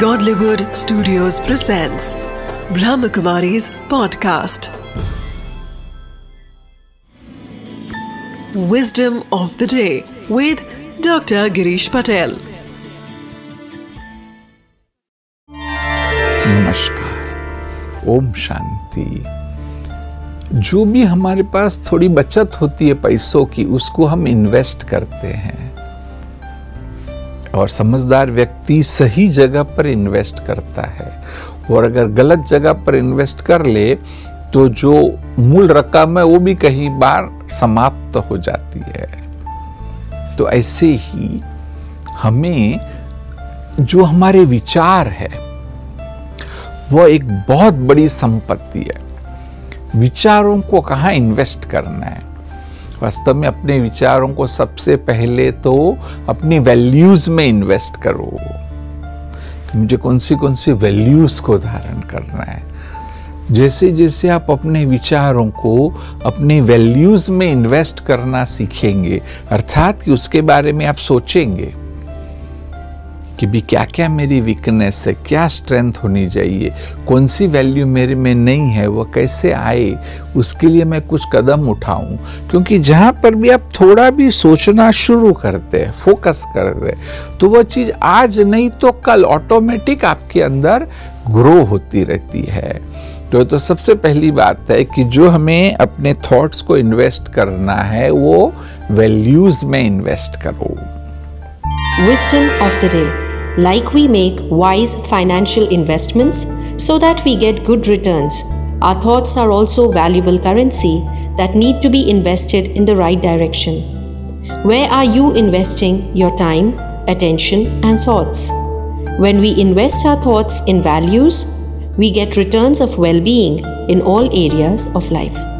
Godlywood Studios presents Brahmakumari's podcast. Wisdom of the day with Dr. Girish Patel. नमस्कार ओम शांति जो भी हमारे पास थोड़ी बचत होती है पैसों की उसको हम इन्वेस्ट करते हैं और समझदार व्यक्ति सही जगह पर इन्वेस्ट करता है। और अगर गलत जगह पर इन्वेस्ट कर ले तो जो मूल रकम है, वो भी कहीं बार समाप्त हो जाती है। तो ऐसे ही हमें जो हमारे विचार है, वो एक बहुत बड़ी संपत्ति है। विचारों को कहाँ इन्वेस्ट करना है? वास्तव में अपने विचारों को सबसे पहले तो अपनी वैल्यूज़ में इन्वेस्ट करो मुझे कौन सी कौन सी वैल्यूज़ को धारण करना है। जैसे जैसे आप अपने विचारों को अपने वैल्यूज़ में इन्वेस्ट करना सीखेंगे, अर्थात कि उसके बारे में आप सोचेंगे कि भी क्या क्या मेरी वीकनेस है, क्या स्ट्रेंथ होनी चाहिए, कौन सी वैल्यू मेरे में नहीं है वो कैसे आए, उसके लिए मैं कुछ कदम उठाऊं। क्योंकि जहाँ पर भी आप थोड़ा भी सोचना शुरू करते हैं फोकस करते हैं तो वो चीज़ आज नहीं तो कल ऑटोमेटिक आपके अंदर ग्रो होती रहती है। तो तो सबसे पहली बात है कि जो हमें अपने थॉट्स को इन्वेस्ट करना है, वो वैल्यूज़ में इन्वेस्ट करो। Wisdom of the day. Like we make wise financial investments so that we get good returns, our thoughts are also valuable currency that need to be invested in the right direction. Where are you investing your time, attention, and thoughts? When we invest our thoughts in values, we get returns of well being in all areas of life.